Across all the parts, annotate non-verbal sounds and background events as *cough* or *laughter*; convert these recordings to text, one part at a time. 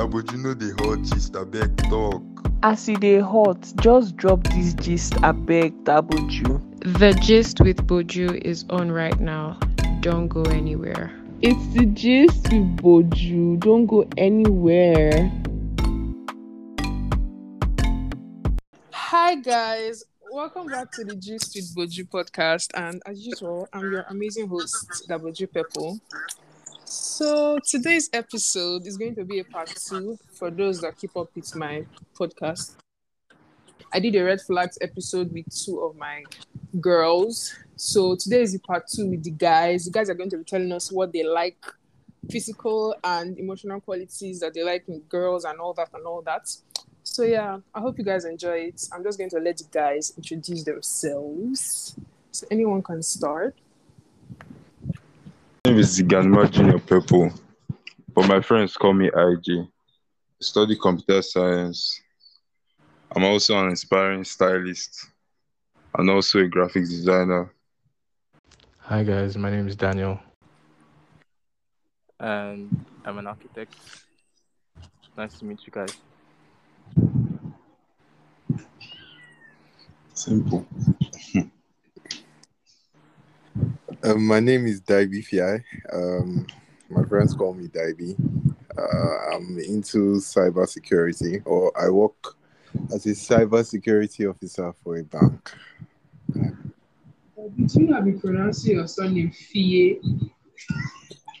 na but you know the hot gist abeg talk. As e dey hot, just drop dis gist abeg Dabuju. The gist with Boju is on right now. Don't go anywhere. It's the gist with Boju. Don't go anywhere. Hi guys, welcome back to the Gist with Boju podcast, and as usual, I'm your amazing host, Daboju Pepple. So today's episode is going to be a part two for those that keep up with my podcast. I did a red flags episode with two of my girls. So today is the part two with the guys. The guys are going to be telling us what they like, physical and emotional qualities that they like in girls and all that and all that. So yeah, I hope you guys enjoy it. I'm just going to let the guys introduce themselves. So anyone can start. My name is Ziganma Junior Pepple, but my friends call me Ijay. I study computer science. I'm also an inspiring stylist and also a graphics designer. Hi guys, my name is Daniel, and I'm an architect. Nice to meet you guys. Simple. *laughs* Um, my name is Daebi Fiyai. Um, my friends call me Daebi. Uh, I'm into cybersecurity, or I work as a cybersecurity officer for a bank. Did you have been pronouncing your surname Fie.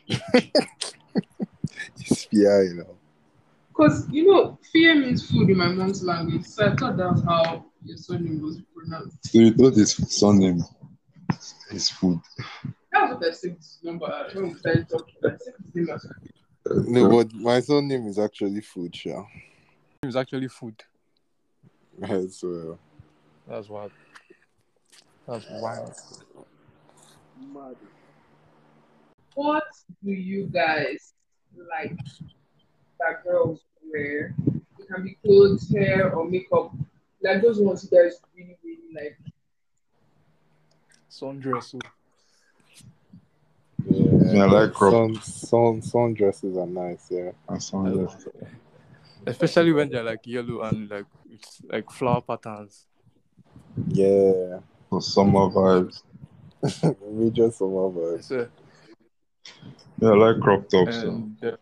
*laughs* It's Fiyai, you know. Because you know, Fie means food in my mom's language. So I thought that's how your surname was pronounced. So you thought his surname is food. That's what I said this number when we started talking. I said his name as Uh, No, but my surname is actually Food, Sha. It's actually food. *laughs* So, That's what. That's wild. What do you guys like that girls wear? It can be clothes, hair, or makeup. Like those ones you guys really, really like. Sundress. oh. yeah, I like crop. sun, sun, sun dresses are nice, yeah. And sound like- Especially when they're like yellow and like it's like flower patterns. Yeah. for summer vibes. *laughs* Major summer vibes. So, Yeah, I like crop tops. so and uh,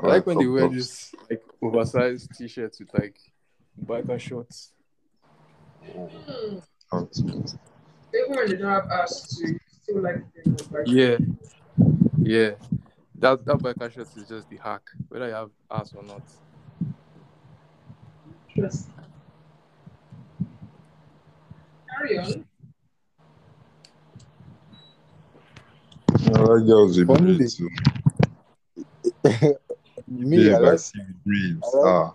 I I like when they wear tops. this like oversized t-shirts with like biker shorts. Out. Even when they don't have ass to, you still like Yeah, yeah. That that biker shorts is just the hack, whether you have ass or not. Trust. Carry on. Yeah, *laughs* I like girls with Funny braids too. Me, Yeah, I I like, see. I like- Ah,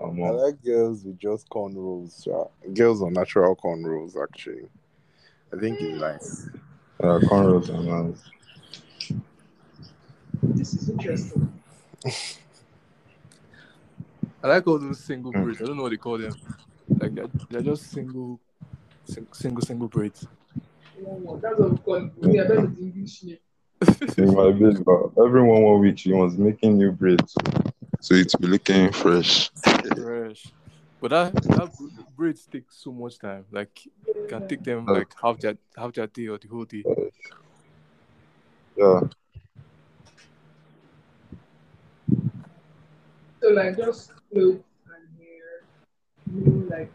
I'm I like girls with just cornrows. Sha. Girls on natural cornrows, actually. I think it's nice. Yeah, cornrows are nice. This is interesting. I like all those single Mm. braids. I don't know what they call them. Like they're, they're just single, sing, single, single braids. One more. That's what we call it. Yeah, that's the English name. *laughs* In my bed, but every one more was making new braids, so it will be looking fresh. Fresh. But that that br- braids take so much time. Like you can take them like half their half their day or the whole day. Yeah, So like just clothes and hair. You know, like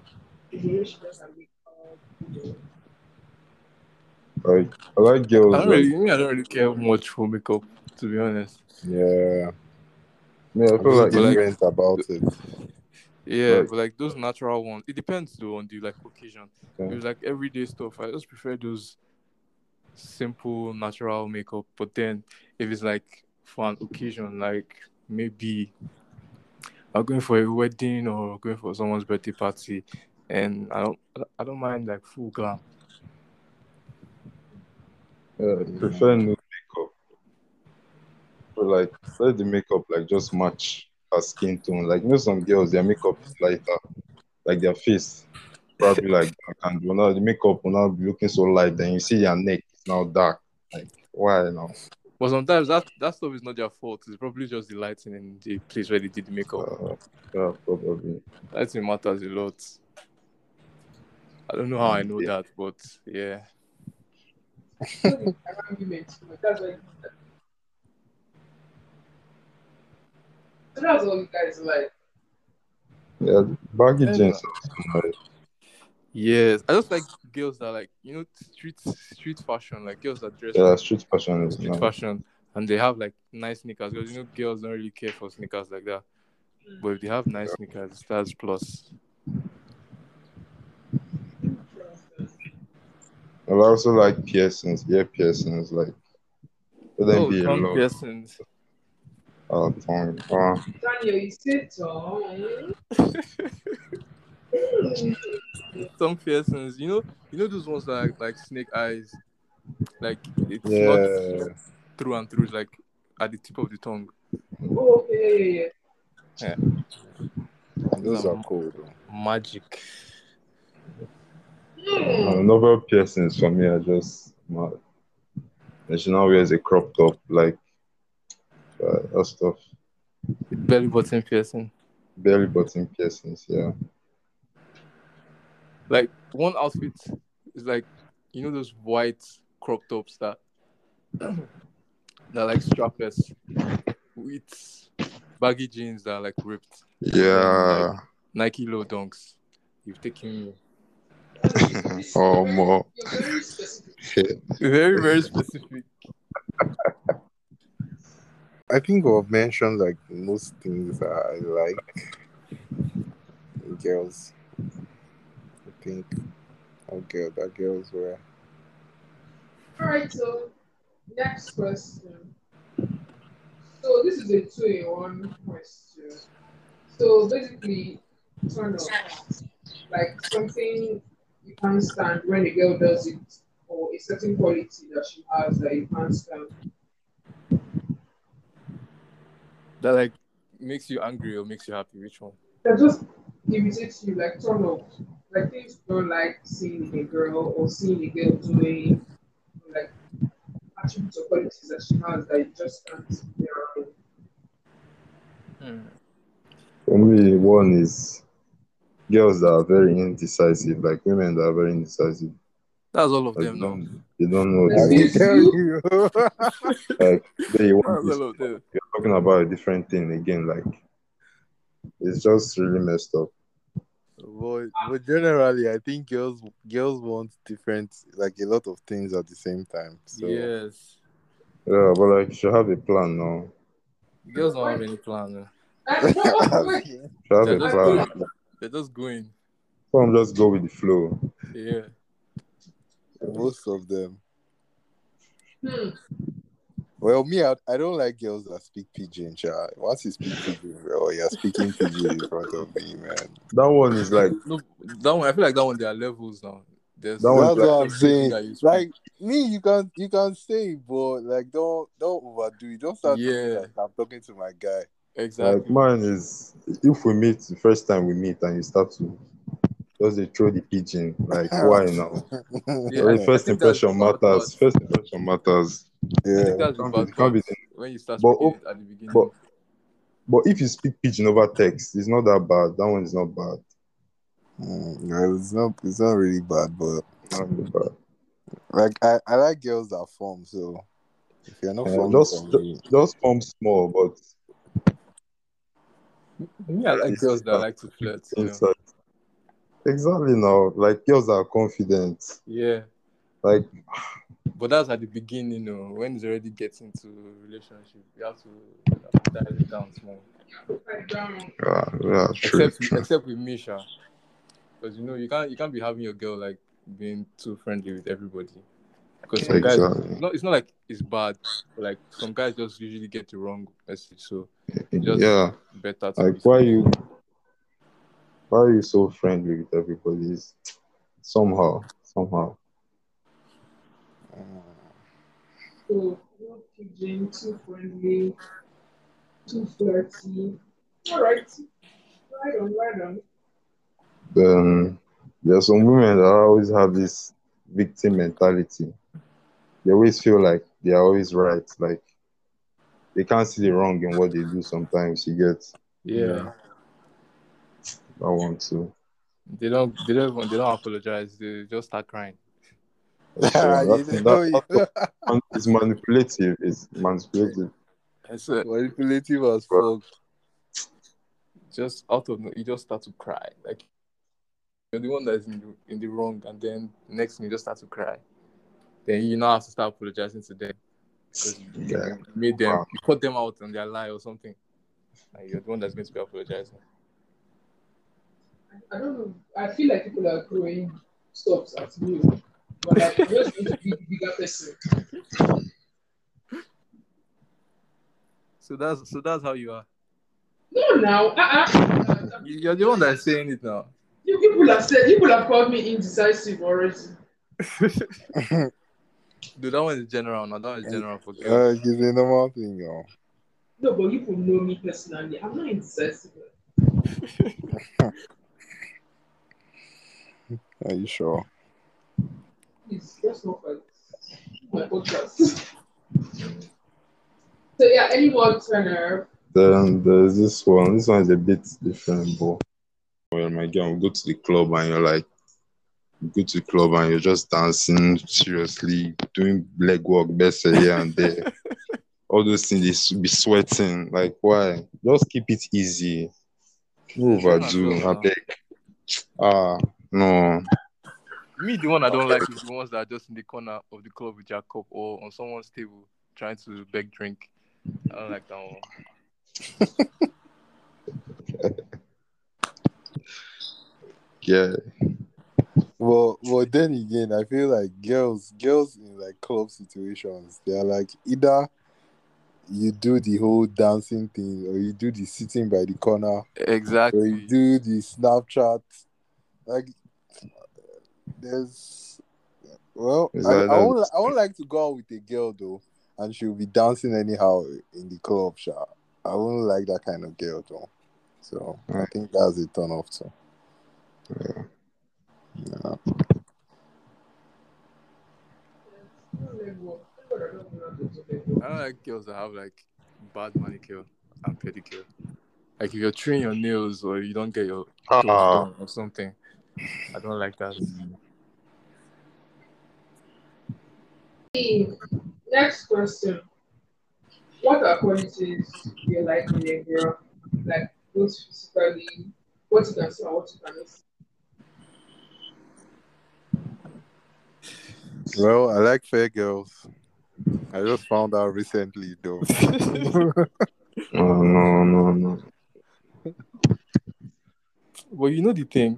the way she makeup. Like I like girls. I don't really, I don't really care much for makeup, to be honest. Yeah. Yeah, I feel like, like- about it. Yeah, Right. but like those natural ones, it depends though on the like occasion. Yeah. If it's like everyday stuff, I just prefer those simple natural makeup. But then if it's like for an occasion, like maybe I'm going for a wedding or going for someone's birthday party, and I don't I don't mind like full glam. yeah, I prefer no makeup. But like let the makeup like just match her skin tone. Like you know some girls their makeup is lighter, like their face probably like dark and now the makeup will now be looking so light. Then you see their neck is now dark. Like why now? But sometimes that that stuff is not their fault. It's probably just the lighting in the place where they did the makeup. Uh, yeah, probably. Lighting matters a lot. I don't know how I know that, but yeah. *laughs* That's why. So that's all you guys like. Yeah, baggy Yeah. jeans. Yes, I just like girls that like you know street street fashion, like girls that dress Yeah, like street fashion is street nice. fashion, and they have like nice sneakers. Because you know girls don't really care for sneakers like that, mm. but if they have nice sneakers, that's plus. I also like piercings, ear piercings, like let them Oh, be piercings. Tongue. Uh, Daniel, you said so. Tongue piercings. You know, you know those ones that are like snake eyes, like it's yeah, not through and through, it's like at the tip of the tongue. Oh, okay, yeah, yeah, Those are cool. Though. Magic. yeah. uh, novel piercings for me are just mad. And she now wears a crop top, like uh, that stuff. Belly button piercing. Belly button piercings, yeah. Like one outfit is like you know those white crop tops that *clears throat* that like strapless with baggy jeans that are like ripped. Yeah. Nike low dunks. You've taken me. *laughs* oh, more. You're very specific. Very, very *laughs* specific. I think I've mentioned like most things that I like. Girls. I think. Oh, girl, that girls were. All right, so next question. So this is a two-in-one question. So basically, turn off like something you can't stand when a girl does it, or a certain quality that she has that you can't stand. That like makes you angry or makes you happy. Which one? That just irritates you, like turn off, like things you don't like seeing a girl or seeing a girl doing, like attributes or qualities that she has that you just can't be around. Hmm. For me, one is girls that are very indecisive, like women that are very indecisive. That's all of them they, don't, they don't know. I What will they tell want. you. Like they want That's this, all of them. you're talking about a different thing again. Like it's just really messed up. but, but generally, I think girls girls want different, like a lot of things at the same time. So Yes. Yeah, but like you should have a plan now. Girls don't have any plan. You should have They're a just plan. going. They're just going. Some just go with the flow. Yeah. Most of them. Hmm. Well, me, I, I don't like girls that speak pidgin. Cha. Once you speak pidgin, oh, you're speaking pidgin in front of me, man. That one is like No, that one. I feel like that one. There are levels now. There's That one's That's like- what I'm saying. that you. Like me, you can you can say, but like don't don't overdo it. Don't start Yeah. talking like I'm talking to my guy. exactly. like mine is if we meet the first time we meet and you start to just they throw the pidgin. Like why now? *laughs* Yeah, Well, first impression matters. part. First impression matters. Yeah. that's Can't be- can't be when you start But- speaking it at the beginning. but- But if you speak pidgin over text, it's not that bad. That one is not bad. Mm, well, it's not it's not really bad, but Not really bad. like I, I like girls that form. So if you're not Yeah, forming just for me, just form small, but Yeah, I like girls that not- like to flirt. You know? Exactly now. Like girls are confident. Yeah, Like but that's at the beginning. You know, when it's already getting to relationship, you have to, you have to dial it down small. Yeah, yeah, true, except true. except with Misha, because you know you can't you can't be having your girl like being too friendly with everybody. Because some guys, Exactly. it's not, it's not like it's bad, like some guys just usually get the wrong message. So just Yeah. better to Like why you why are you so friendly with everybody? It's somehow, somehow. So, no pidgin, too friendly, too flirty. All right. Right on, right on. Then there are some women that always have this victim mentality. They always feel like they are always right. Like they can't see the wrong in what they do sometimes. You get Yeah. That want to. They don't they don't even- they don't apologize. They just start crying. So *laughs* You that, know, that, that, it's manipulative. It's manipulative. It's uh, manipulative as fuck. just out of no- you just start to cry. Like you're the one that's in the, in the wrong, and then next thing you just start to cry. Then you now have to start apologizing to them because you Yeah. you made them Wow. you cut them out on their lie or something. Like you're the one that's going to be apologizing. I don't know. I feel like people are growing stops at me. But I'm just going to be the bigger person. So that's so that's how you are. No, now. Uh-uh. You- You're the one that's saying it now. You people have said, people have called me indecisive already. *laughs* Dude, that one is general. Now that one is general for girls. Uh, it's a normal thing, yo. No, but you people know me personally. I'm not indecisive. *laughs* Are you sure? Please, let's not fight. My podcast. so yeah, anyone Turner. Then there's this one. This one is a bit different, but when my girl go to the club and you're like, you go to the club and you're just dancing seriously, doing leg work, best here and there. *laughs* All those things, they s- be sweating. Like, why? Just keep it easy. No overdo. I beg. Ah, no. Me, the one I don't like is the ones that are just in the corner of the club with their cup or on someone's table trying to beg drink. I don't like that one. *laughs* Yeah. Well, well, then again, I feel like girls, girls in like club situations, they are like either you do the whole dancing thing, or you do the sitting by the corner, exactly, or you do the Snapchat. Like, there's, well, I, that- I won't, I won't like to go out with a girl though, and she'll be dancing anyhow in the club. Sha. I wouldn't like that kind of girl though. So I think that's a turn off too. Yeah. Yeah. I don't like girls that have like bad manicure and pedicure. Like if you're trimming your nails or you don't get your toes uh-uh. done or something. I don't like that. Next question. What are qualities you like in a girl? Like both physically, what you can see and what you cannot see. Well, I like fair girls. I just found out recently though. *laughs* No, no, no, no. Well, you know the thing.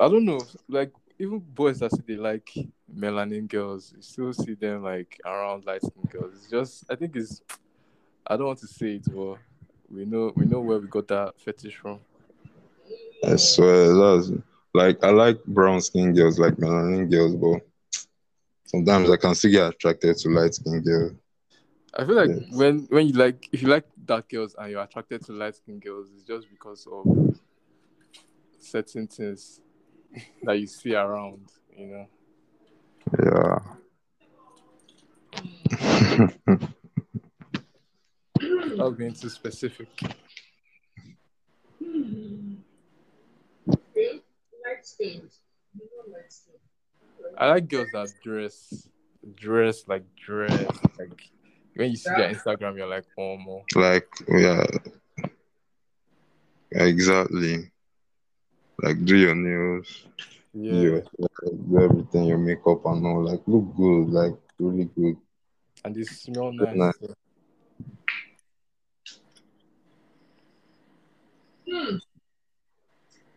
I don't know. Like even boys that say they like melanin girls, you still see them like around light skin girls. It's just I think it's I don't want to say it, but we know we know where we got that fetish from. I swear, that's like I like brown skin girls, like melanin girls, but sometimes I can still get attracted to light skin girls. I feel like Yes. when when you like if you like dark girls and you're attracted to light skin girls, it's just because of certain things that you see around, you know. Yeah. *laughs* Without being too specific. Okay. Light skinned. You know light skinned. I like girls that dress, dress like dress. Like when you see their Instagram, you're like, oh more. like yeah. Exactly. Like do your nails, Yeah. your do everything, your makeup and all. Like look good, like really good. And they smell Good nice. night. Hmm.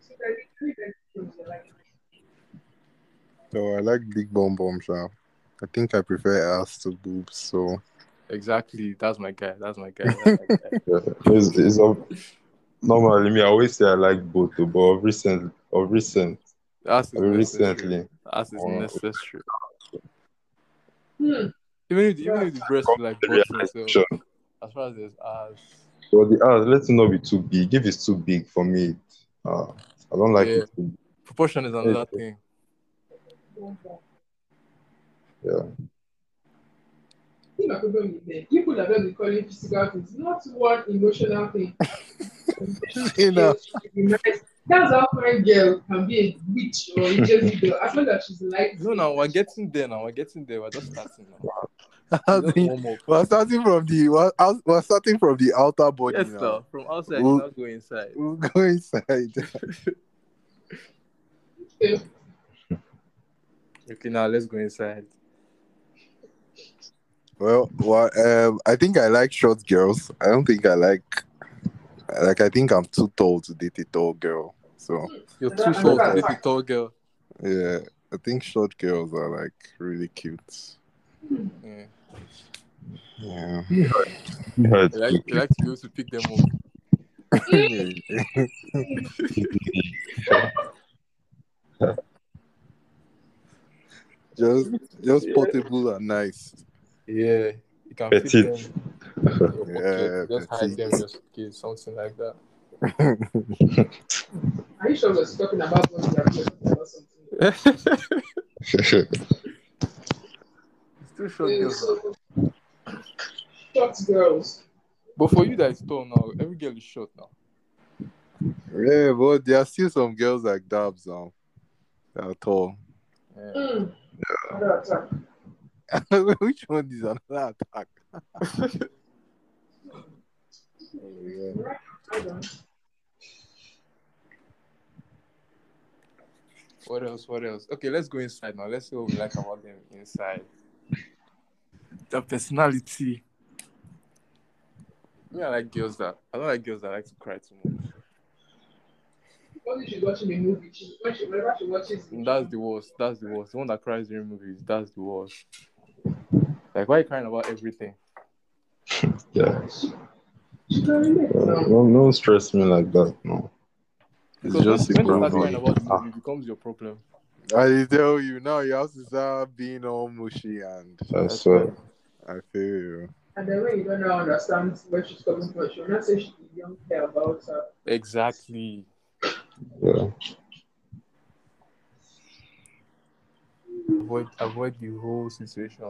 So there are three things you like. so I like big bomb bum sha. I think I prefer ass to boobs. So Exactly. That's my guy. That's my guy. *laughs* That's my guy. Yeah. It's, it's of, normally me I always say I like both, but of recent of recent That's is recently. That's is Oh. necessary. Hmm. Even if even if the breast is like the boxing, so as far as there's ass, But the ass, let it not be too big. If it's too big for me, uh, I don't like Yeah. it. Too, proportion is another thing. yeah. Think my problem is there. People that don't be calling physical things, not one emotional thing. *laughs* You know. That's how fine girl can be a witch or a Jersey girl. As long as she's like No, no, we're getting there now. We're getting there. We're just starting now. I Just think warm up. we're starting from the we're, we're starting from the outer body Yes, now. sir. From outside, We'll- not go inside. We'll go inside. okay. *laughs* Okay, now let's go inside. Well, well, um, I think I like short girls. I don't think I like, like, I think I'm too tall to date a tall girl. So, You're too short to that's date a tall girl. yeah, I think short girls are like really cute. Yeah. Yeah. Yeah, You it's like, you like to be to pick them up. *laughs* just, just portable and nice. Yeah. You can Petite. fit them. in *laughs* your pocket, Yeah, just hide petite. them in your something like that. Are you sure we're talking about what we are talking about something? *laughs* Still short Yeah, girls. so, short girls. But for you that is tall now, every girl is short now. yeah, but there are still some girls like Dabs now that are tall. Yeah. Mm. Another attack. *laughs* Which one is another attack? yeah. Right, hold on. What else? What else? Okay, let's go inside now. Let's see what we like about them inside. The personality. Me, I like girls that I don't like girls that like to cry too much. Only she's watching a movie. She, when she, whenever she watches That's the worst. That's the worst. The one that cries during movies. That's the worst. Like, why are you crying about everything? *laughs* yeah. she, she can relate. now. No, no stress me like that. No. It's Because just a when, when you start problem. crying about the movie, it becomes your problem. I tell you now, you have to start being all mushy, and I swear. I feel you. And then when you don't now understand where she's coming from, she'll not say she you don't care about her. Exactly. Yeah. Avoid avoid the whole situation.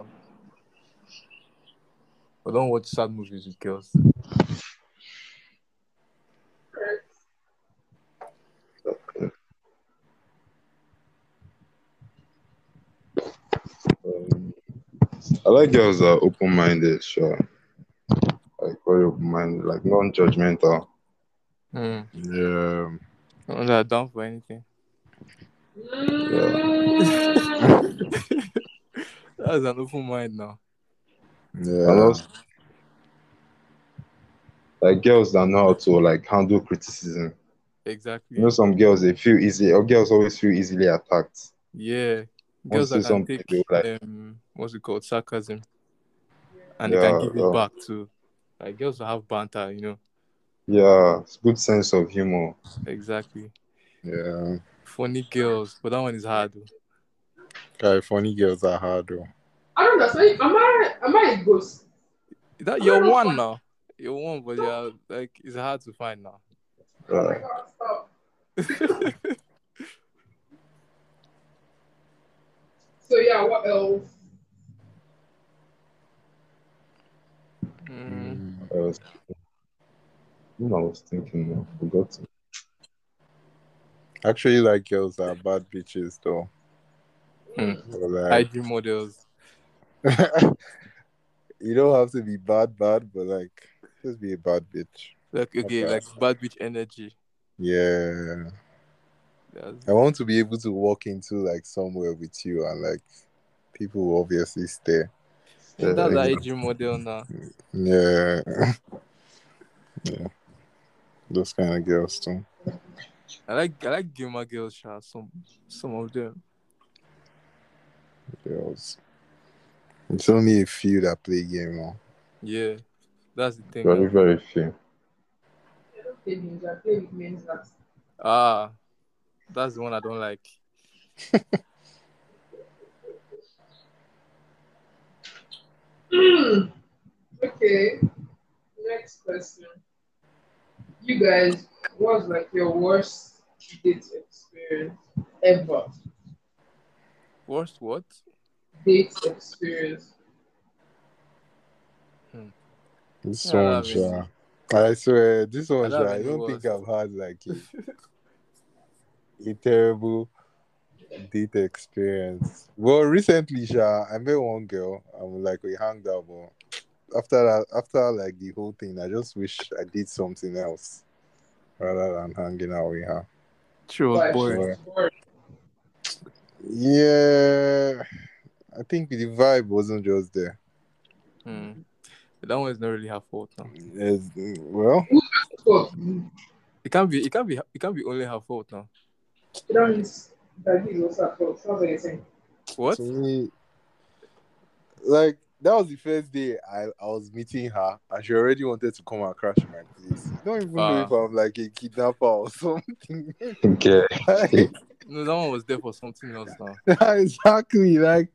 But don't watch sad movies with girls. Um, I like girls that are open minded, sure. Like very open minded, like non judgmental. Mm. Yeah. Not that down for anything. *laughs* That's an open mind now. Yeah. And also, like girls that know how to like handle criticism. Exactly. You know, some girls they feel easy, or girls always feel easily attacked. Yeah. Girls that say can take they like, um what's it called? Sarcasm. And they can give it back too. Like girls that have banter, you know. yeah, it's good sense of humor. Exactly. Yeah. Funny girls, but that one is hard. though. California girls are hard though. I don't understand. Am I am I a ghost? That you're one now. You're one, but yeah, like it's hard to find now. Oh my god, stop. *laughs* So yeah, what else? Mm. I was, I was thinking, I forgot. to- Actually, like girls are bad bitches though. Or like, IG models. *laughs* you don't have to be bad, bad, but like just be a bad bitch. Like okay, Okay. like bad bitch energy. Yeah. That's- I want to be able to walk into like somewhere with you and like people will obviously stare. that's Yeah, the. IG model now. Yeah. *laughs* yeah. Those kind of girls too. I like I like gamer girls, some some of them. Girls. It's only a few that play game now. Yeah, that's the thing. Very, very few. I don't play games. I play with men's that. Ah, that's the one I don't like. Mm. *laughs* Okay. Next question. You guys, what's like your worst date experience ever? Worst what? Date experience. Hmm. This Yeah, one, I mean- uh, I swear, this one, I sha, uh, don't I don't think. I've had like a, *laughs* a terrible date experience. Well, recently, sha, I met one girl I'm like we hanged out, but after that, after like the whole thing, I just wish I did something else rather than hanging out with her. True, But boy. Boy. boring. Yeah, I think the vibe wasn't just there. Hmm. That one is not really her fault now. It's, well, It can't be. It can't be. It can't be only her fault now. that means that is also a fault. Sounds like saying. What? to me, like that was the first day I, I was meeting her, and she already wanted to come and crash my place. You don't even know Ah. if I'm like a kidnapper or *laughs* something. Okay. Like, No, that one was there for something else now. *laughs* exactly, like,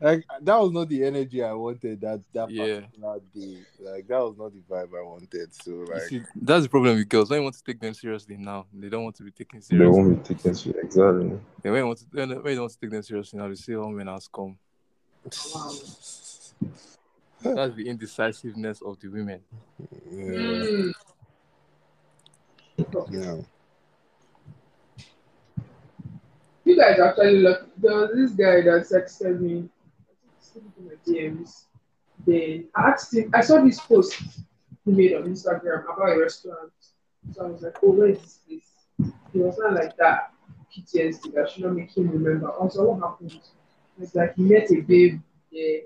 like that was not the energy I wanted that that Yeah. particular day. Like that was not the vibe I wanted. So like, see, that's the problem with girls. When you want to take them seriously now, they don't want to be taken seriously. They won't be taken seriously. Exactly. Then when you want to, when when you don't want to take them seriously now, they say all men has come. That's the indecisiveness of the women. yeah, Mm. yeah. You guys actually lucky. There was this guy that texted me. My DMs. Then I asked him. I saw this post he made on Instagram about a restaurant. So I was like, "Oh, where is this place?" He was not like that. PTSD that should not make him remember. Also, what happened? It's like he met a babe there,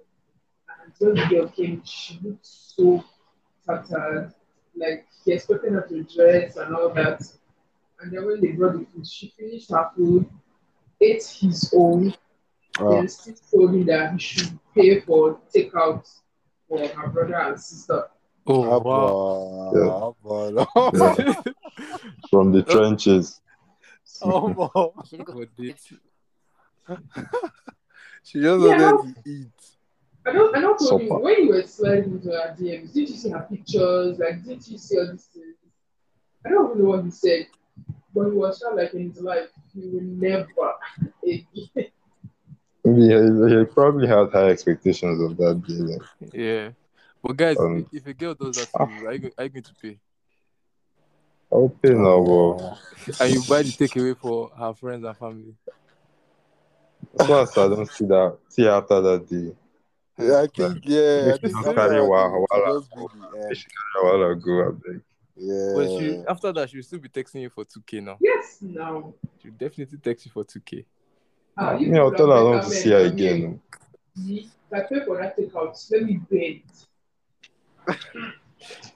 and when the girl came, she looked so tattered. Like he expected her to dress and all that. And then when they brought the food, she finished her food, ate his own, Ah, then still told him that he should pay for takeout for her brother and sister. Oh wow! Abba, Abba. *laughs* Yeah. From the trenches. Abba. *laughs* God, this- She just Yeah. wanted to eat. I don't I don't told him Supper. when you were sliding into her DMs, didn't you see her pictures? Like didn't you see all these things? I don't even know what he said. But he was sure like in his life he will never again. Yeah, he probably had high expectations of that day. Yeah. But guys, Um, if a girl does that to you, are you, go- are you going to pay? I'll pay now, but *laughs* And you buy the takeaway for her friends and family. as long as I don't see that, see after that day, Yeah, I think yeah. I Make think she that carry would wa- wala just be the end. I wanna go. I beg. But she, after that, she'll still be texting you for 2k now. Yes, now. She'll definitely text you for 2k. Ah, you Me, I'll tell her I don't want to see her again. you- I pay for that takeout, let me beg.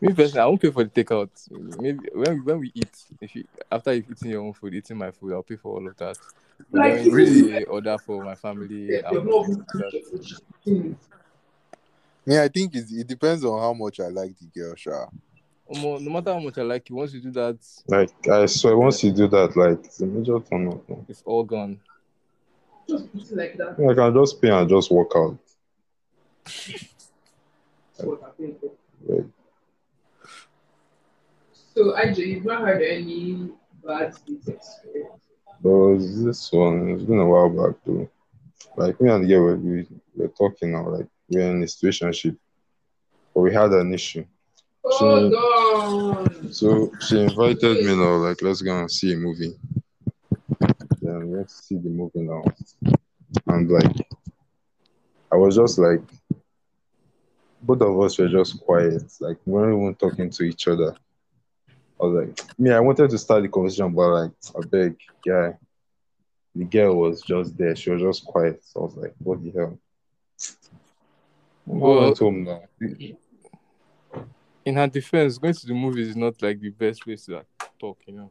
Me personally, I won't pay for the takeout. Maybe when when we eat, if you after you've eaten your own food, eating my food, I'll pay for all of that. But Like, when you- really order for my family, You're I'll not do even that. cooking. Yeah, I think it's, it depends on how much I like the girl, sure. Omo, no matter how much I like you, once you do that, Like I swear, once you do that, like it's a major turn off. man. it's all gone. Just like that. I can just pay and just walk out. That's what I. Like, So, Ijay, you've not had any bad date experience? there was this one. It's been a while back though. Like me and the girl, we were talking now. Like we're in a situationship, but we had an issue. On. So she invited me now, like, let's go and see a movie. Then to see the movie now. And like, I was just like, both of us were just quiet. Like, we weren't even talking to each other. I was like, *tsk* me, I wanted to start the conversation, but like, I beg, guy. The girl was just there. She was just quiet. So I was like, what the hell? I Well- home now. In her defense, going to the movies is not like the best place to like, talk, you know.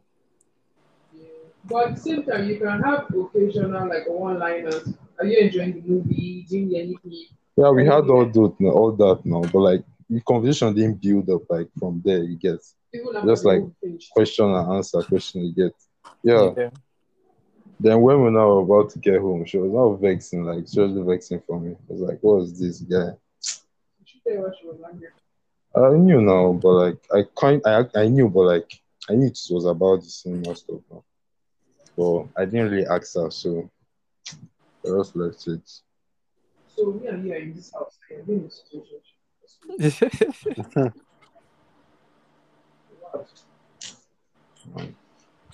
Yeah. But at the same time, you can have occasional, like, one-liners. Are you enjoying the movie? Didn't you anything? Yeah, we had all that, all that now, but like the conversation didn't build up like from there. You get Just like- question and answer, question you get. Yeah. Yeah. Then when we now were about to get home, she was not vexing, like seriously vexing for me. I was like, what is this guy? You should tell her what she was angry. I knew now, but like I kind I I knew, but like I knew it was about the cinema stuff now. But I didn't really ask her, so I just left it. So, we are here in this house. I have been in situation. *laughs*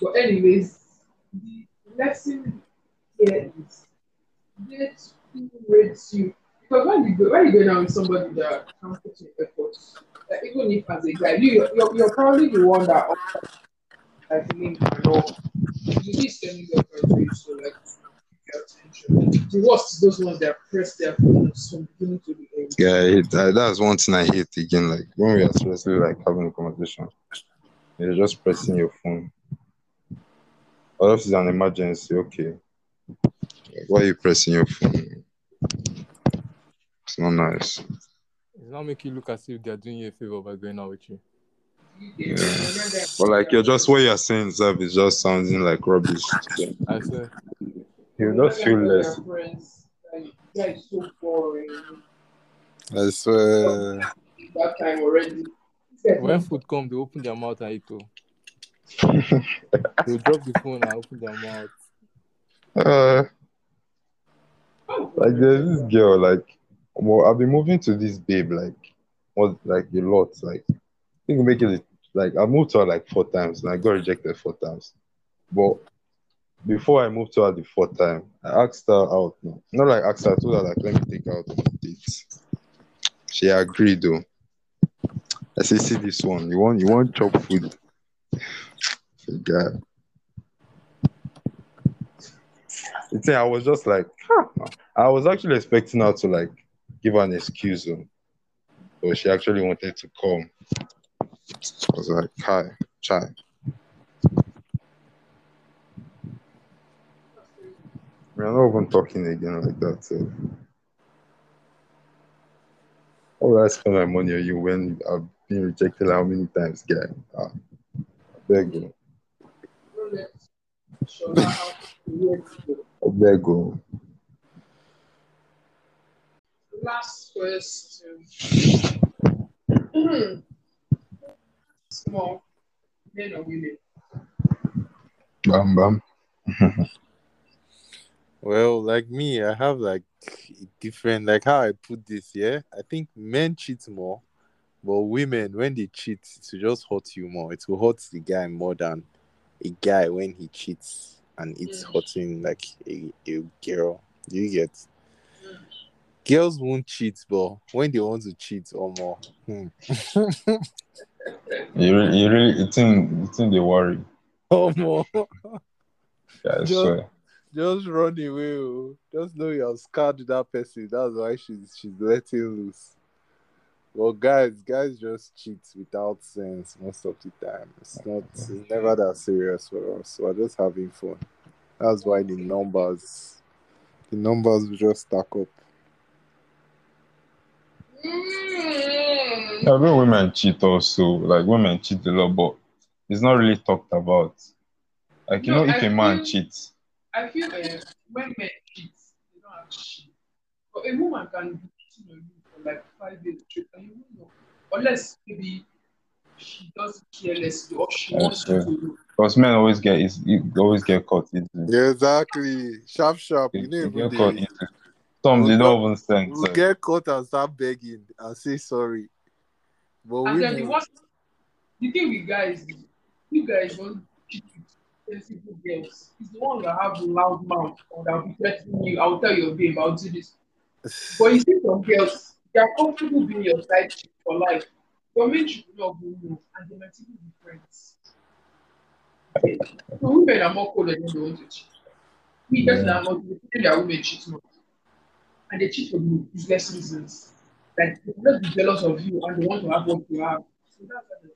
But anyways, the lesson here is get who rates you. Because when you go when you go down with somebody that can put in effort, like even if as a guy, you you're, you're, probably the one that like link and all. You need sending your for you, so like attention. The worst is those ones that press their phones from beginning to the end. Yeah, I hate that. That's one thing I hate again. Like when we are seriously like having a conversation, you're just pressing your phone. What if it's an emergency? Okay. Like, why are you pressing your phone? It's not nice. It's not make you look as if they're doing you a favor by going out with you. You get it? And then But like you're just what you're saying, Zab, is just sounding like rubbish. I said, You just feel Remember less. your friends, like, that is so boring. I swear. That time already. when food come, they open their mouth and eat. Oh. they drop the phone and open their mouth. Uh, like there's this girl, like well, I've been moving to this babe like what like a lot. Like I think make it like I moved to her like four times and I got rejected four times. But before I moved to her the fourth time, I asked her out. No, not like asked her, I told her like let me take her out on a date. She agreed though. I say, see this one. You want you want chop food. God. I was just like. I was actually expecting her to like give her an excuse, but she actually wanted to come. I was like, hi, chai. We're not even talking again like that. So. Why would I spend my money on you when I've been rejected how many times, guy? Ah, I beg you. I beg you. Last question. Small. Men or women? Bam, bam. Well, like me, I have like different, like how I put this. Yeah, I think men cheat more, but women, when they cheat, it will just hurt you more. It will hurt the guy more than a guy when he cheats, and it's Mm. hurting like a, a girl. Do you get? Girls won't cheat, but when they want to cheat, or more. Hmm. *laughs* You really, you really, you think, you think they worry? Oh more. Yeah, Just- swear. Just run away. oh. Just know you have scarred that person. That's why she's she's letting loose. Well, guys, guys just cheat without sense most of the time. It's not it's never that serious for us. We're just having fun. That's why the numbers, the numbers will just stack up. Mm. Yeah, I mean, women cheat also. Like women cheat a lot, but it's not really talked about. Like you No, know, if I a man feel- cheats, I feel uh, when men cheat, they don't have shit. But a woman can be cheating on you for like five days straight, and you won't know. Unless maybe she does carelessly or she Yes, wants you to know. because men always get is always get caught easily. Yeah, exactly. Sharp, sharp. You, You know, you get caught easily. Some they We'll don't even send. we'll sef. get caught and start begging and say sorry. But And then the women, worst, the thing with guys, you guys don't cheat with sensible girls. It's the one that have loud mouth or that will be threatening you. I'll tell your babe, I'll do this. But you see some girls, they are comfortable being your side chick for life. Your main chick will not go move, and they might even be friends. So women are more cold than they want to cheat. Me, personally, I'm not saying that women cheat more. And they cheat for the useless reasons. Like, they just be jealous of you and they want to have what you have. So that's why they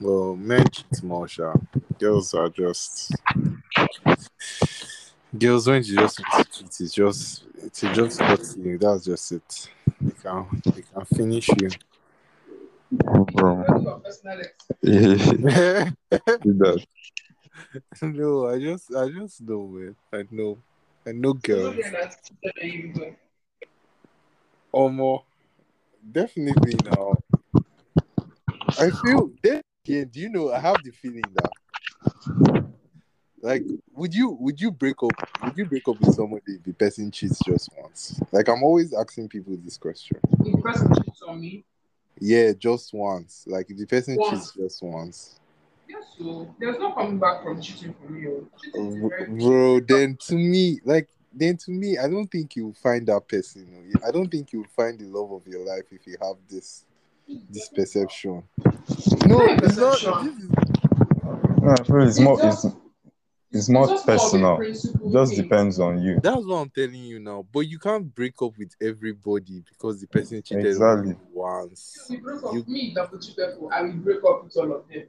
well, men cheat more, sha. Girls are just girls when you just cheat, it's just it's just hurt you. That's just it. They can they can finish you. Bro. What your personal experience? Yeah, do that. *laughs* no, I just I just know it. I know. I know You know girls. they're not cheated on you before. Or more. Definitely now. I feel then do you know I have the feeling that Like, would you would you break up? Would you break up with somebody if the person cheats just once? Like, I'm always asking people this question. If the person cheats on me, Yeah, just once. Like, if the person Once. cheats just once, yes, so there's no coming back from cheating for me. Oh. Cheating is a very bro. Then to me, like, then to me, I don't think you'll find that person. Oh. I don't think you'll find the love of your life if you have this this perception. No, it's not. perception. This is, No, I feel it's more it's, just- it's not just more of a personal. just thing. depends on you. that's what I'm telling you now. But you can't break up with everybody because the person cheated Exactly. on you once. Break up. You- Me, double G people, I will break up with all of them.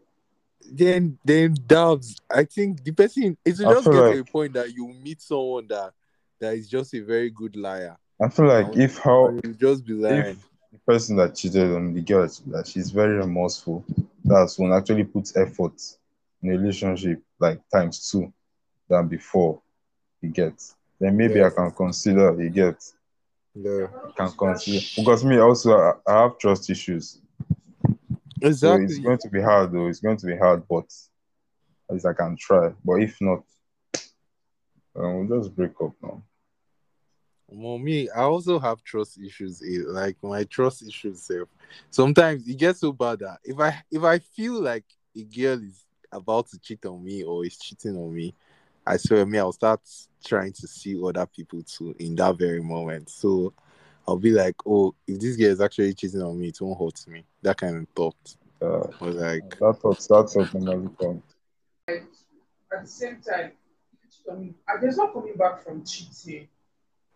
Then, then Dubs, I think the person it will just feel get to like- a point that you meet someone that that is just a very good liar. I feel like if how you just be lying. if the person that cheated on the girl that she's very remorseful, that's when actually puts effort in a relationship like times two than before you get. Then maybe Yeah. I can consider you get Yeah. can consider because me also I, I have trust issues. So Exactly. it's going to be hard though. It's going to be hard, but at least I can try. But if not, um, we'll just break up now. Well, me, I also have trust issues. eh, Like my trust issues, self. Sometimes it gets so bad that if I if I feel like a girl is about to cheat on me or is cheating on me, I swear, me, I'll start trying to see other people too in that very moment. So I'll be like, oh, if this girl is actually cheating on me, it won't hurt me. That kind of thought. Uh, But like, that thought, that thought normally comes. At the same time, if you cheat me, uh, there's no coming back from cheating.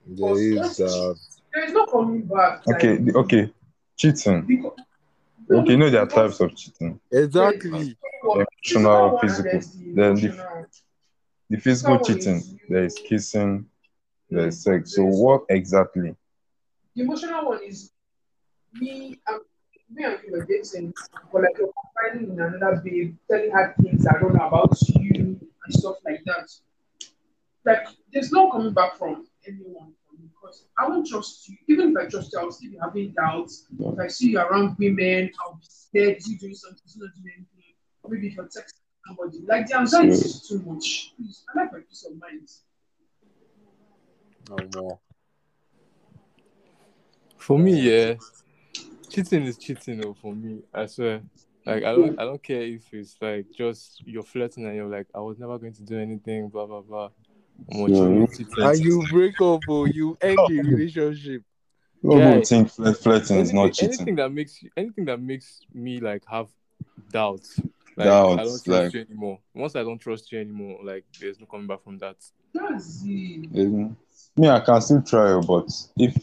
there is that. There is no coming back. like, Okay, the- okay, cheating. because- Okay, you know there are types of cheating. Exactly. one- Emotional, one physical. Then the- The physical cheating, there is kissing, there is sex. So what exactly? The emotional one is me, um, me and you were dating, but like you're confiding in another babe, telling her things I don't know about you and stuff like that. Like, there's no coming back from anyone because I won't trust you. Even if I trust you, I'll still be having doubts. If I see you around women, I'll be scared. You doing something? Not doing anything? Maybe if you're texting somebody, like the anxiety is too much. Please, I like my peace of mind. No more. For me, yeah, cheating is cheating. Though for me, I swear. Like I don't, I don't care if it's like just you're flirting and you're like, I was never going to do anything, blah blah blah. I'm watching Yeah. And you break up or you end the *laughs* relationship. People Yeah. think flirt, flirting is not cheating. anything that makes anything that makes me like have doubts. Like, I don't trust like- you anymore. Once I don't trust you anymore, like there's no coming back from that. That's it. Isn't- Me, I can still try, but if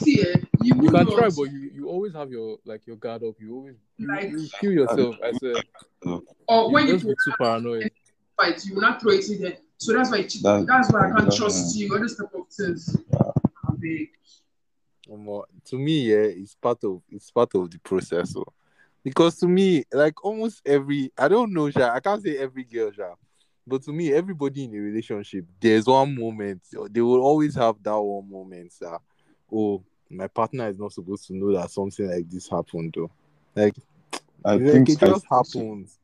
See, eh, you, You can not- try, but you, you always have your like your guard up. You always you, Like- you kill yourself. I said or when you you just be too paranoid. fight, you will not throw it in there. So that's why cheat. That- that's why I can't that- trust you. All those type of things. I beg. Omo, to me, yeah, it's part of it's part of the process. So. Because to me, like almost every I don't know, Sha, I can't say every girl, Sha, but to me, everybody in a relationship, there's one moment they will always have that one moment that oh, my partner is not supposed to know that something like this happened though. Like, I like think it I just happens.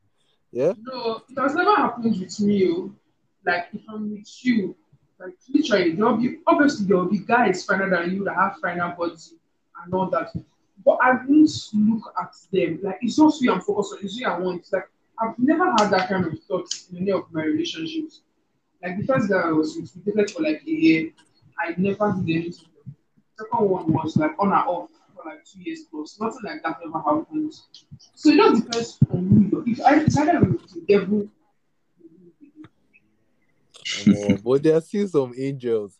Yeah. No, it has never happened with me. oh. Like if I'm with you, like literally, there'll be obviously there will be guys finer than you that have finer bodies and all that. But I won't look at them. Like it's not who I'm focused on, it's who I want. It's Like I've never had that kind of thoughts in any of my relationships. Like the first guy I was with, we dated for like a year. I never did anything. Second one was like on and off for like two years plus. Nothing like that ever happened. So it just depends on you. If I decided with the devil, Omo, but there are still some angels.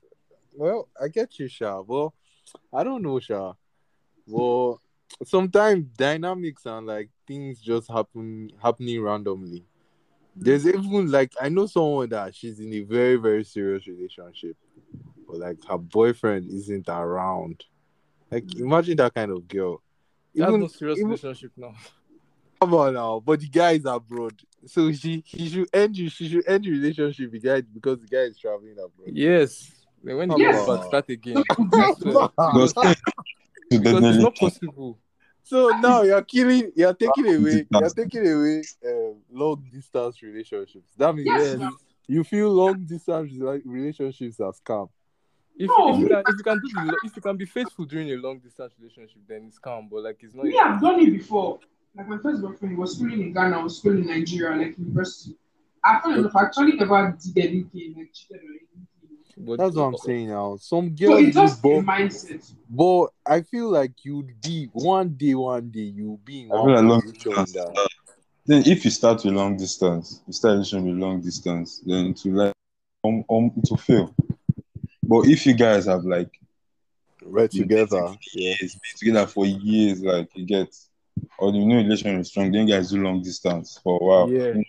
Well, I get you, Sha. Well, I don't know, Sha. Well, sometimes dynamics and like things just happen happening randomly. There's even like I know someone that she's in a very very serious relationship, but like her boyfriend isn't around. Like mm. imagine that kind of girl. That's Even, no serious even relationship now. come on now, but the guy is abroad, so she he should end you. She should end the relationship with the guy because the guy is traveling abroad. Yes. Then when the Yes. yes. start again. *laughs* Yes. Because because it's not possible. So now you're killing, you're taking away, you're taking away um, long distance relationships. That means Yes. Yes. You feel long distance relationships are scam. If, No. if you can if you can do the if you can be faithful during a long distance relationship, then it's calm. But like it's not. Me, I've done it before. Like my first boyfriend was schooling in Ghana, I was schooling in Nigeria, like university. I found enough. I actually never did anything, like cheated or anything. But That's what I'm saying now. Some So girls, it's do just a both, mindset. but I feel like you'd be one day, one day you'll be in I one feel like long distance. that Then if you start with long distance, you start relationship with long distance, then to like um, um to fail. But if you guys have like we're together. dating for Yeah. years, been together for years, like you get or the know relationship is strong, then you guys do long distance for a while. Yeah. Like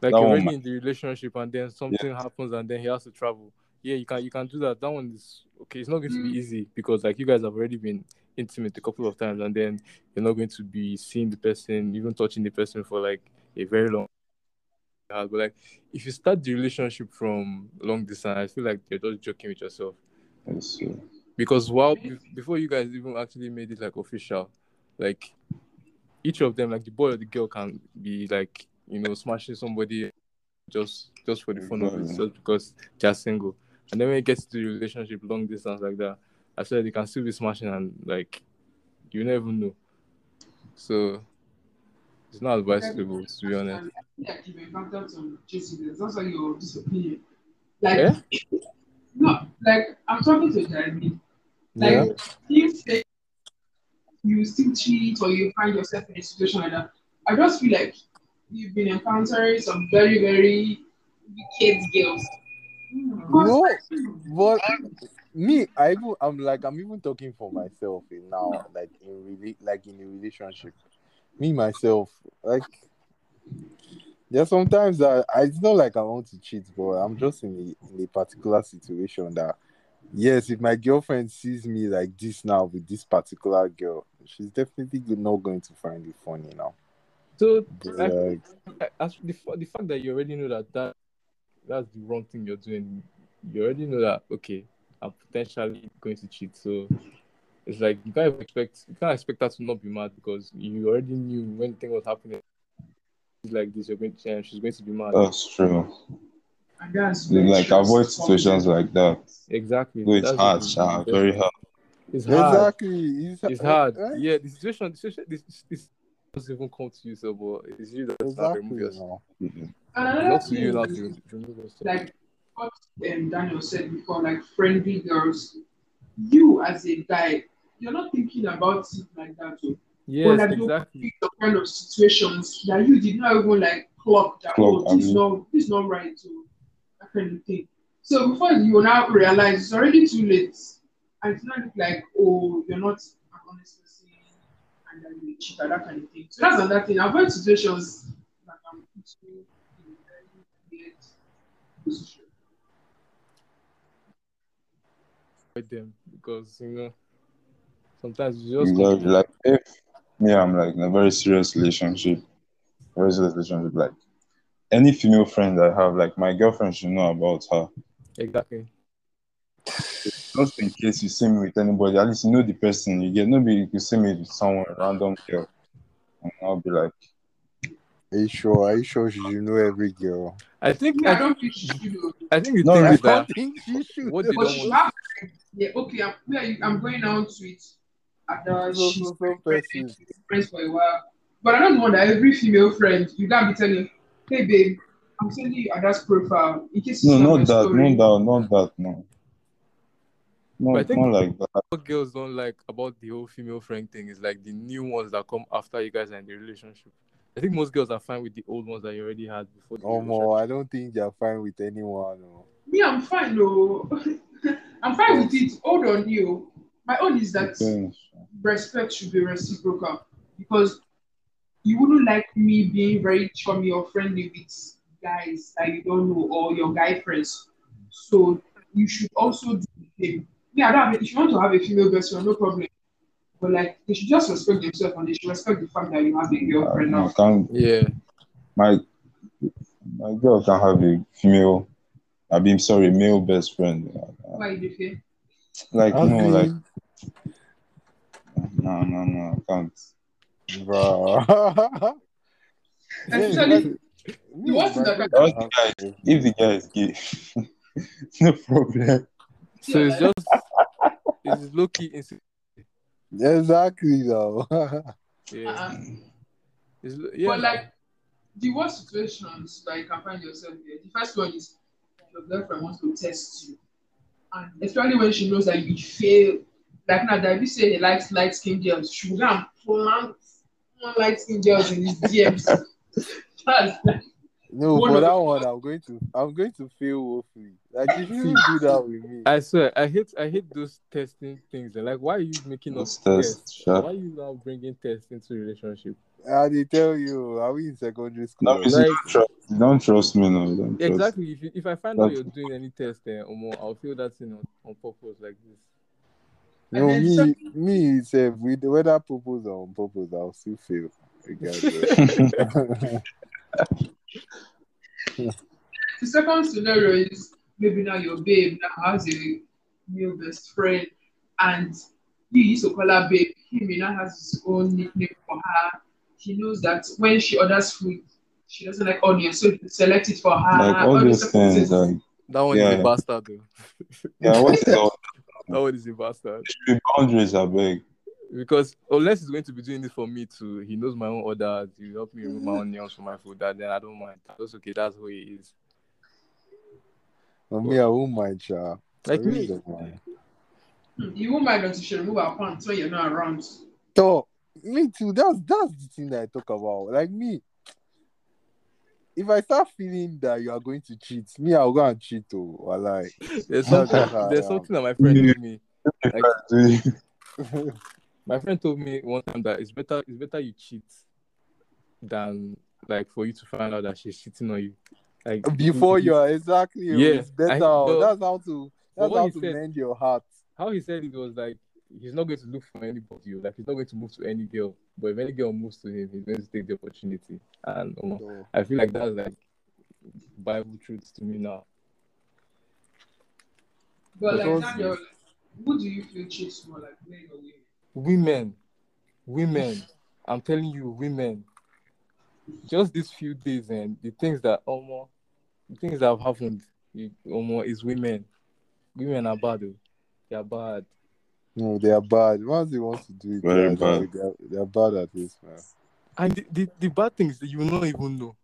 That you're already in the relationship and then something happens and then he has to travel. Yeah, you can you can do that. That one is okay. It's not going to be mm. easy because like you guys have already been intimate a couple of times and then you're not going to be seeing the person, even touching the person for like a very long time. But like if you start the relationship from long distance, I feel like you're just joking with yourself. Yes, because while before you guys even actually made it like official like each of them like the boy or the girl can be like you know smashing somebody just just for the fun of it just because they're single and then when it gets to the relationship long distance like that i said they can still be smashing and like you never know so it's not advisable to be honest like you've encountered some. That's your disopinion. Like, Yeah? no, like I'm talking to Jeremy. Like, Yeah. you say you still cheat or you find yourself in a situation like that. I just feel like you've been encountering some very, very wicked girls. Hmm. No, but me, I even I'm like I'm even talking for myself now, like in really like in a relationship. Me myself, like there's sometimes that I, it's not like I want to cheat, but I'm just in a in a particular situation that yes, if my girlfriend sees me like this now with this particular girl, she's definitely not going to find it funny now. so But, like, like, as the, the fact that you already know that, that that's the wrong thing you're doing, you already know that okay, I'm potentially going to cheat. So it's like you can't expect you can't expect her to not be mad because you already knew when the thing was happening. It's like this, you're going to and she's going to be mad. That's true. And that's You, like stressful. avoid situations like that. exactly. Though it's That's hard, the- sha, the- very hard. It's hard. exactly, it's, It's hard. eh? Yeah, the situation, the situation, this, this doesn't even come to you, so but it's you that's not exactly. remove yourself. now. And It's another not to you thing now to is, to remove yourself. like what um, Daniel said before, like friendly girls. You as a guy, you're not thinking about it like that. Too. yes, like, you- exactly. The kind of situations that you did not even like clock that. Clock, oh, this is not this is not right. So that kind of thing. So before you now realize it's already too late, and it's not like oh you're not an honest person and then you cheat that kind of thing. So that's another thing. Avoid situations that can put you in a very weird position. Avoid them because you know sometimes you just. Like if me, I'm like in a very serious relationship, very serious relationship. Like any female friend I have, like my girlfriend should know about her. exactly. Just in case you see me with anybody, at least you know the person you get. Nobody you see me with someone random girl, and I'll be like, Are you sure? Are you sure she should know every girl? I think Me, I I, don't think she should. know. I think the No, thing I is that think she should. what they But she have, yeah, okay, I'm, yeah, I'm going out with uh, Ada. So, She's so, so been person. friends for a while. But I don't want that every female friend, you can't be telling, hey, babe, I'm sending you Ada's profile in case no, not that, story. not that, not that, no. No, But I it's think- not like that. What girls don't like about the whole female friend thing is like the new ones that come after you guys are in the relationship. I think most girls are fine with the old ones that you already had before. The Oh, relationship. more. I don't think they're fine with anyone. oh. Me, I'm fine, though. *laughs* I'm fine with it. Hold on, you. My own is that Depends. respect should be reciprocal because you wouldn't like me being very chummy or friendly with guys that you don't know or your guy friends. So you should also do the same. Yeah, I don't have, if you want to have a female best friend, no problem. But like they should just respect themselves and they should respect the fact that you have a girlfriend I now. can't, Yeah, my my girl can have a female. I mean, sorry, male best friend. Why you feel? Like no, like no, no, no, I can't. Bro. Especially Me, worst my thing that friends That's have the guy. If the guy is gay, *laughs* no problem. So it's just it's low key insecure. Exactly though. *laughs* Yeah. Uh-uh. It's, yeah. But like the worst situations that you can find yourself in, the first one is your girlfriend wants to test you. And especially when she knows that you fail. Like now that you say he likes light skinned girls, she will go and plant one light skinned girls in his DMs. *laughs* That's like, no, One for of that the- one, I'm going to I'm going to feel woefully. Like if you shouldn't do that with me. I swear, I hate I hate those testing things. Eh? Like, why are you making up Let's test, tests? sure. Why are you now bringing tests into relationship? I they tell you, are we in secondary school? No, you Like- don't trust, you don't trust me, no. You don't trust. Exactly. If you, if I find out That's- you're doing any test eh, there, or more, I'll feel that thing on, on purpose like this. No, And then me, some- me, self, with whether purpose or on purpose, I'll still fail. Regardless. *laughs* *laughs* the second scenario is maybe now your babe now has a new best friend and you used to call her babe. Him now has his own nickname for her. He knows that when she orders food, she doesn't like onion, so he select it for her. like all these those things, like That one is Yeah. a bastard, though. yeah, what is *laughs* all That one is a bastard. the boundaries? I beg. Because unless he's going to be doing this for me too, he knows my own orders. He help me remove my onions from my food. That then I don't mind. That's okay. That's who he is. For me, I won't mind, cha. Like I really me. don't mind. Hmm, You won't mind until she remove her pants when you're not around. So, me too. That's that's the thing that I talk about. Like me, if I start feeling that you are going to cheat, me, I'll go and cheat. Oh, or like, There's something. just I There's am. something that my friend told me. Like *laughs* Do *laughs* my friend told me one time that it's better. It's better you cheat than like for you to find out that she's cheating on you. Like *laughs* before you are exactly, oh, Yeah, it's better. I- oh, but- that's how to that's how to said- mend your heart. how he said it was like he's not going to look for anybody. Like he's not going to move to any girl. But if any girl moves to him, he's going to take the opportunity. And um, So, I feel like that's like Bible truth to me now. But like Because- now you're who do you feel cheats more, like men or women? Women, women, I'm telling you, women. Just these few days and the things that almost the things that have happened, almost is women. Women are bad. Though. They are bad. no, they are bad. Once they want to do it, Very they, are, bad. they, are, they are bad at this, man. And the, the, the bad things that you will not even know.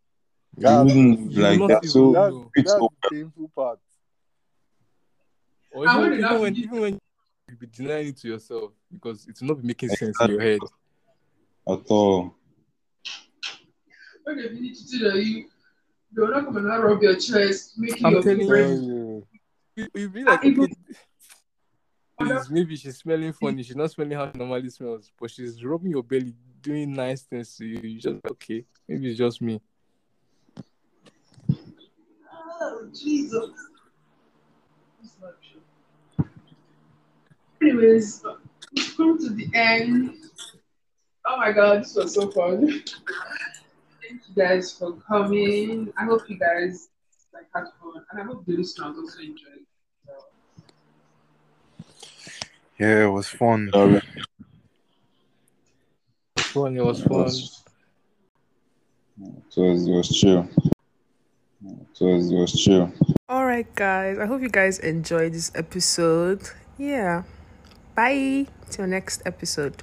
you That's, wouldn't you like that. even So that's, know. that's so the painful part. Or I even, wouldn't even when even when you be denying it to yourself because it will not be making sense in your head. at all. When they finish cheating on you, they're not coming and rub your chest, make you I'm your telling you. you. You, you be like, even- maybe she's smelling funny. She's not smelling how she normally smells, but she's rubbing your belly, doing nice things to you. You just okay. Maybe it's just me. Oh, Jesus. Anyways, we've come to the end. Oh my god, this was so fun. Thank you guys for coming. I hope you guys like had fun, and I hope the listeners also enjoyed. Yeah, it was fun. Yeah, Fun. It was It fun. was, it was, it was chill. It was, it was chill. All right, guys. I hope you guys enjoyed this episode. Yeah. Bye. Till next episode.